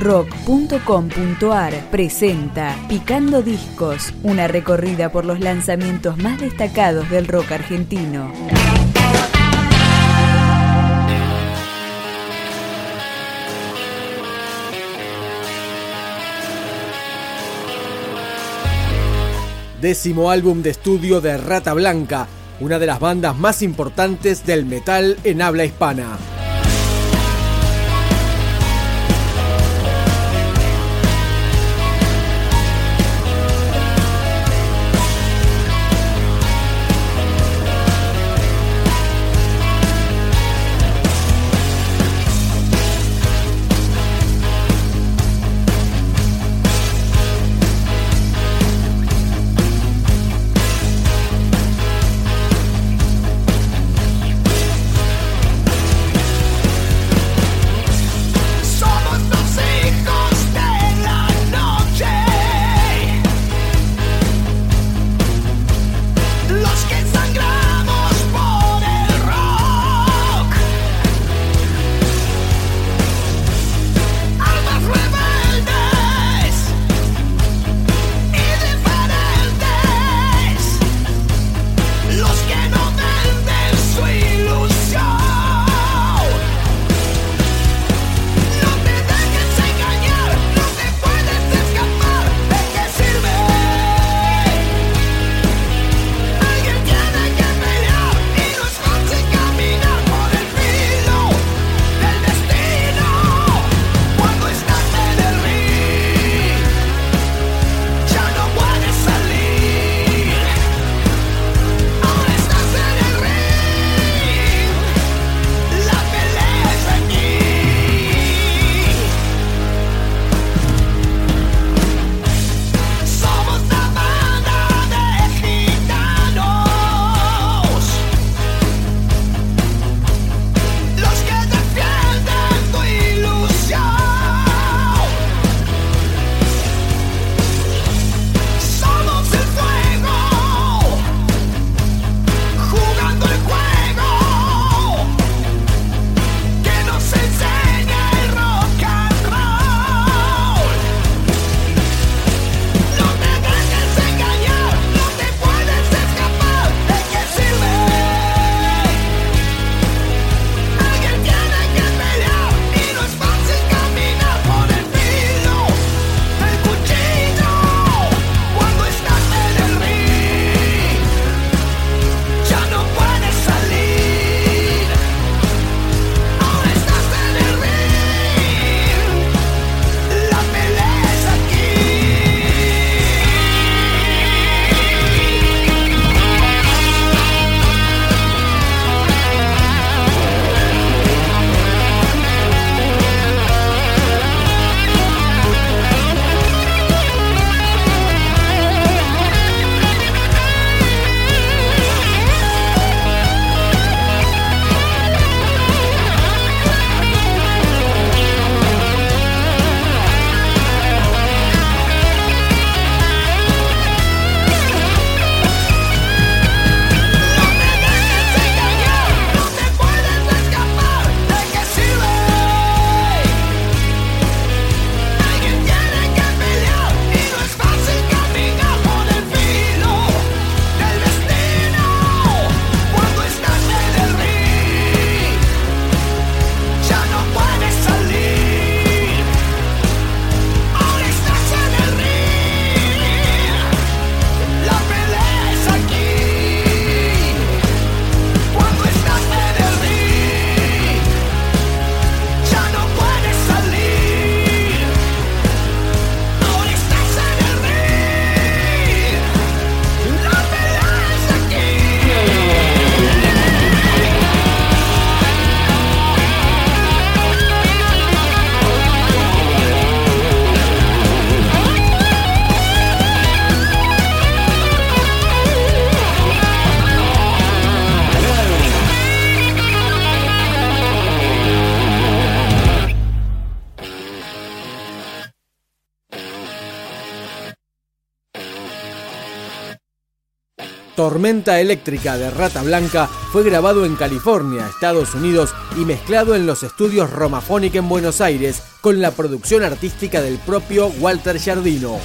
rock.com.ar presenta Picando Discos, una recorrida por los lanzamientos más destacados del rock argentino. Décimo álbum de estudio de Rata Blanca, una de las bandas más importantes del metal en habla hispana. Tormenta Eléctrica de Rata Blanca fue grabado en California, Estados Unidos y mezclado en los estudios Romaphonic en Buenos Aires con la producción artística del propio Walter Giardino.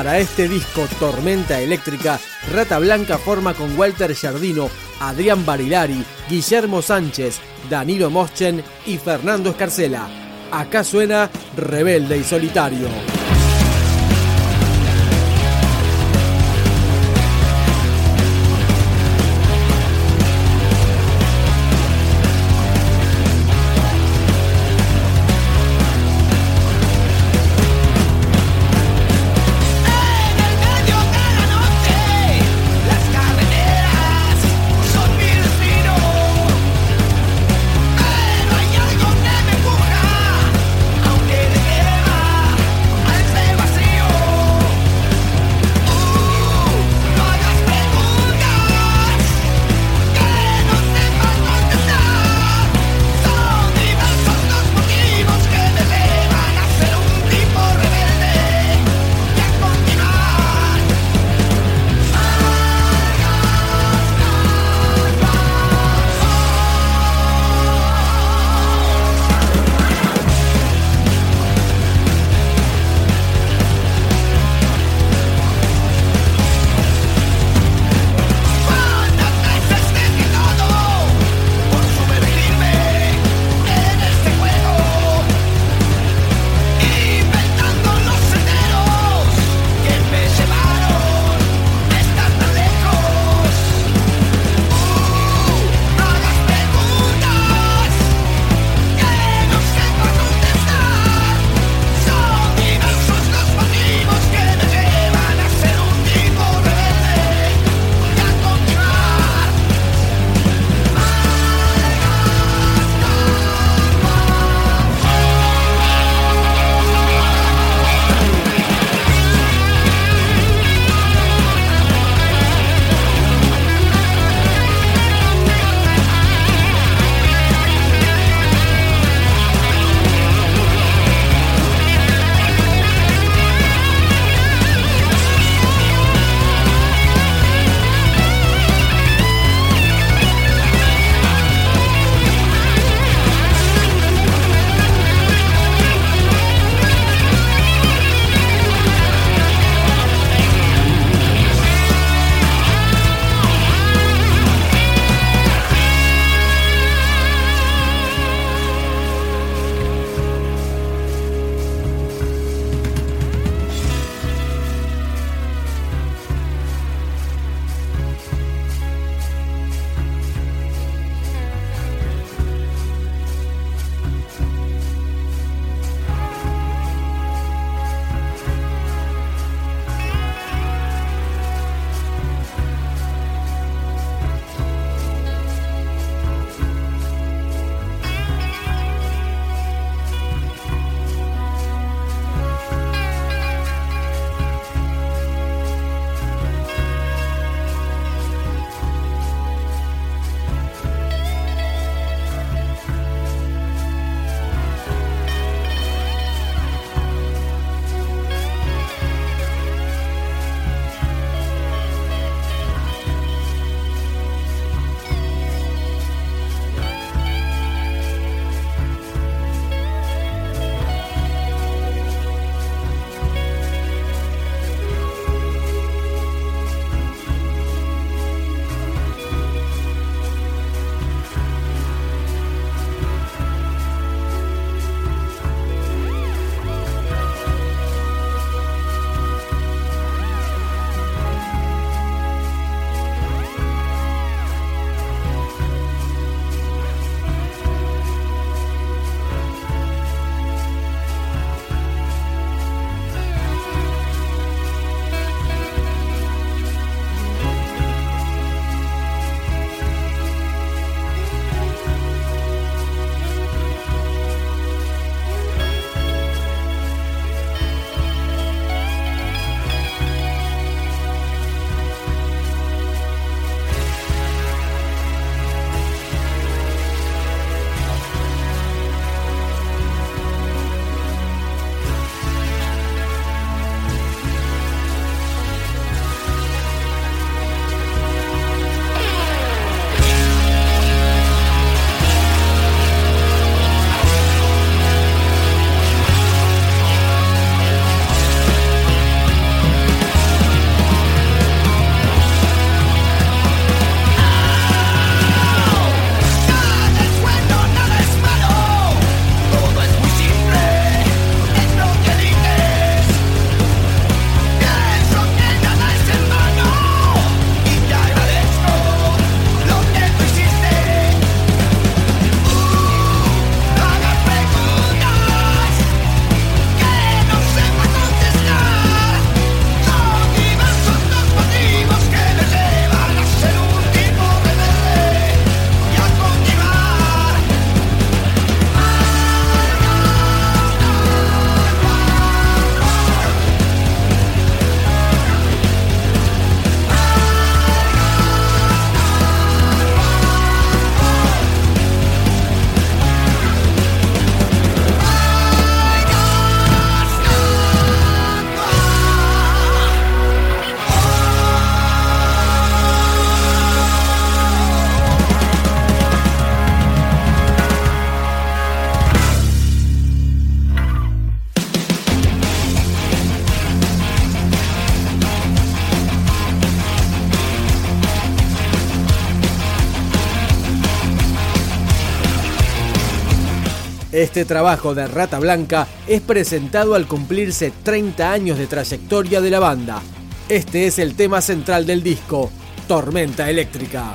Para este disco Tormenta Eléctrica, Rata Blanca forma con Walter Giardino, Adrián Barilari, Guillermo Sánchez, Danilo Moschen y Fernando Escarcela. Acá suena Rebelde y Solitario. Este trabajo de Rata Blanca es presentado al cumplirse 30 años de trayectoria de la banda. Este es el tema central del disco, Tormenta Eléctrica.